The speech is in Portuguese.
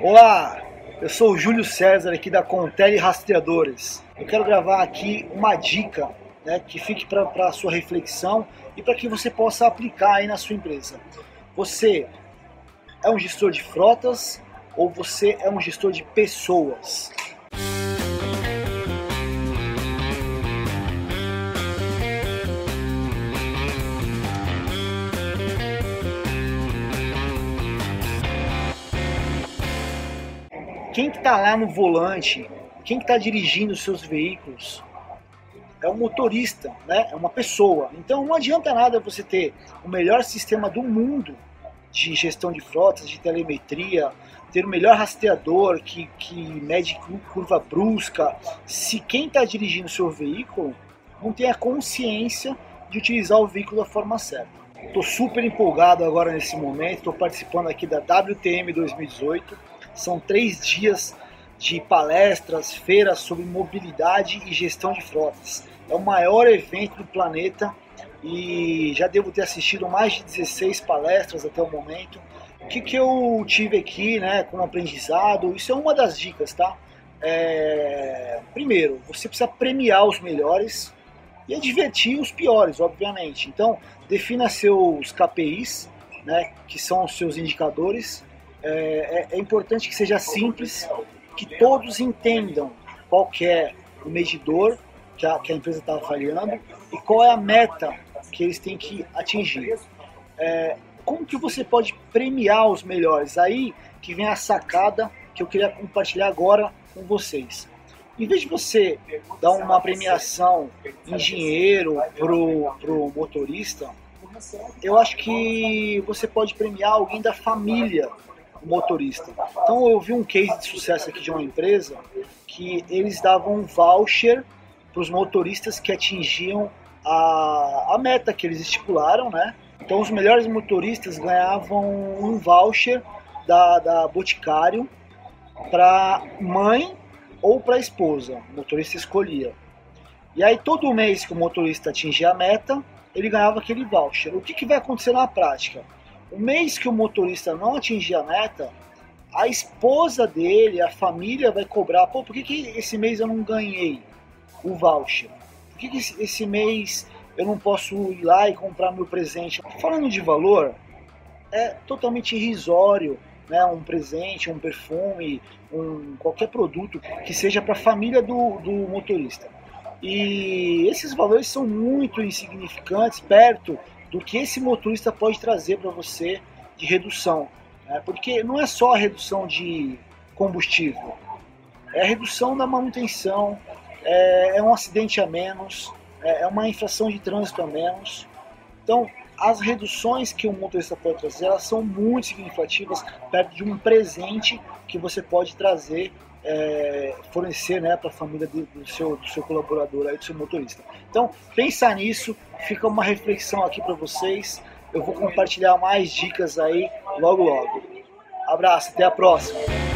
Olá, eu sou o Júlio César aqui da Contele Rastreadores. Eu quero gravar aqui uma dica né, que fique para a sua reflexão e para que você possa aplicar aí na sua empresa. Você é um gestor de frotas ou você é um gestor de pessoas? Quem que está lá no volante, quem que está dirigindo os seus veículos, é um motorista, né? é uma pessoa. Então não adianta nada você ter o melhor sistema do mundo de gestão de frotas, de telemetria, ter o melhor rastreador que, que mede curva brusca, se quem está dirigindo o seu veículo não tem a consciência de utilizar o veículo da forma certa. Estou super empolgado agora nesse momento, estou participando aqui da WTM 2018 são três dias de palestras, feiras sobre mobilidade e gestão de frotas. É o maior evento do planeta e já devo ter assistido mais de 16 palestras até o momento. O que, que eu tive aqui né, como aprendizado? Isso é uma das dicas, tá? É... Primeiro, você precisa premiar os melhores e advertir os piores, obviamente. Então, defina seus KPIs, né, que são os seus indicadores, é, é, é importante que seja simples, que todos entendam qual é o medidor que a, que a empresa está avaliando e qual é a meta que eles têm que atingir. É, como que você pode premiar os melhores? Aí que vem a sacada que eu queria compartilhar agora com vocês. Em vez de você dar uma premiação em dinheiro pro, pro motorista, eu acho que você pode premiar alguém da família motorista. Então eu vi um case de sucesso aqui de uma empresa que eles davam um voucher para os motoristas que atingiam a, a meta que eles estipularam, né? Então os melhores motoristas ganhavam um voucher da, da Boticário para mãe ou para esposa. O motorista escolhia. E aí todo mês que o motorista atingia a meta, ele ganhava aquele voucher. O que, que vai acontecer na prática? O mês que o motorista não atingir a meta, a esposa dele, a família vai cobrar. Pô, por que, que esse mês eu não ganhei o voucher? Por que, que esse mês eu não posso ir lá e comprar meu presente? Falando de valor, é totalmente irrisório né, um presente, um perfume, um, qualquer produto que seja para a família do, do motorista. E esses valores são muito insignificantes perto do que esse motorista pode trazer para você de redução. Né? Porque não é só a redução de combustível, é a redução da manutenção, é, é um acidente a menos, é, é uma infração de trânsito a menos. Então, as reduções que o motorista pode trazer, elas são muito significativas perto de um presente que você pode trazer é, fornecer né, para a família do, seu, do seu colaborador, aí, do seu motorista. Então, pensar nisso, fica uma reflexão aqui para vocês. Eu vou compartilhar mais dicas aí logo logo. Abraço, até a próxima.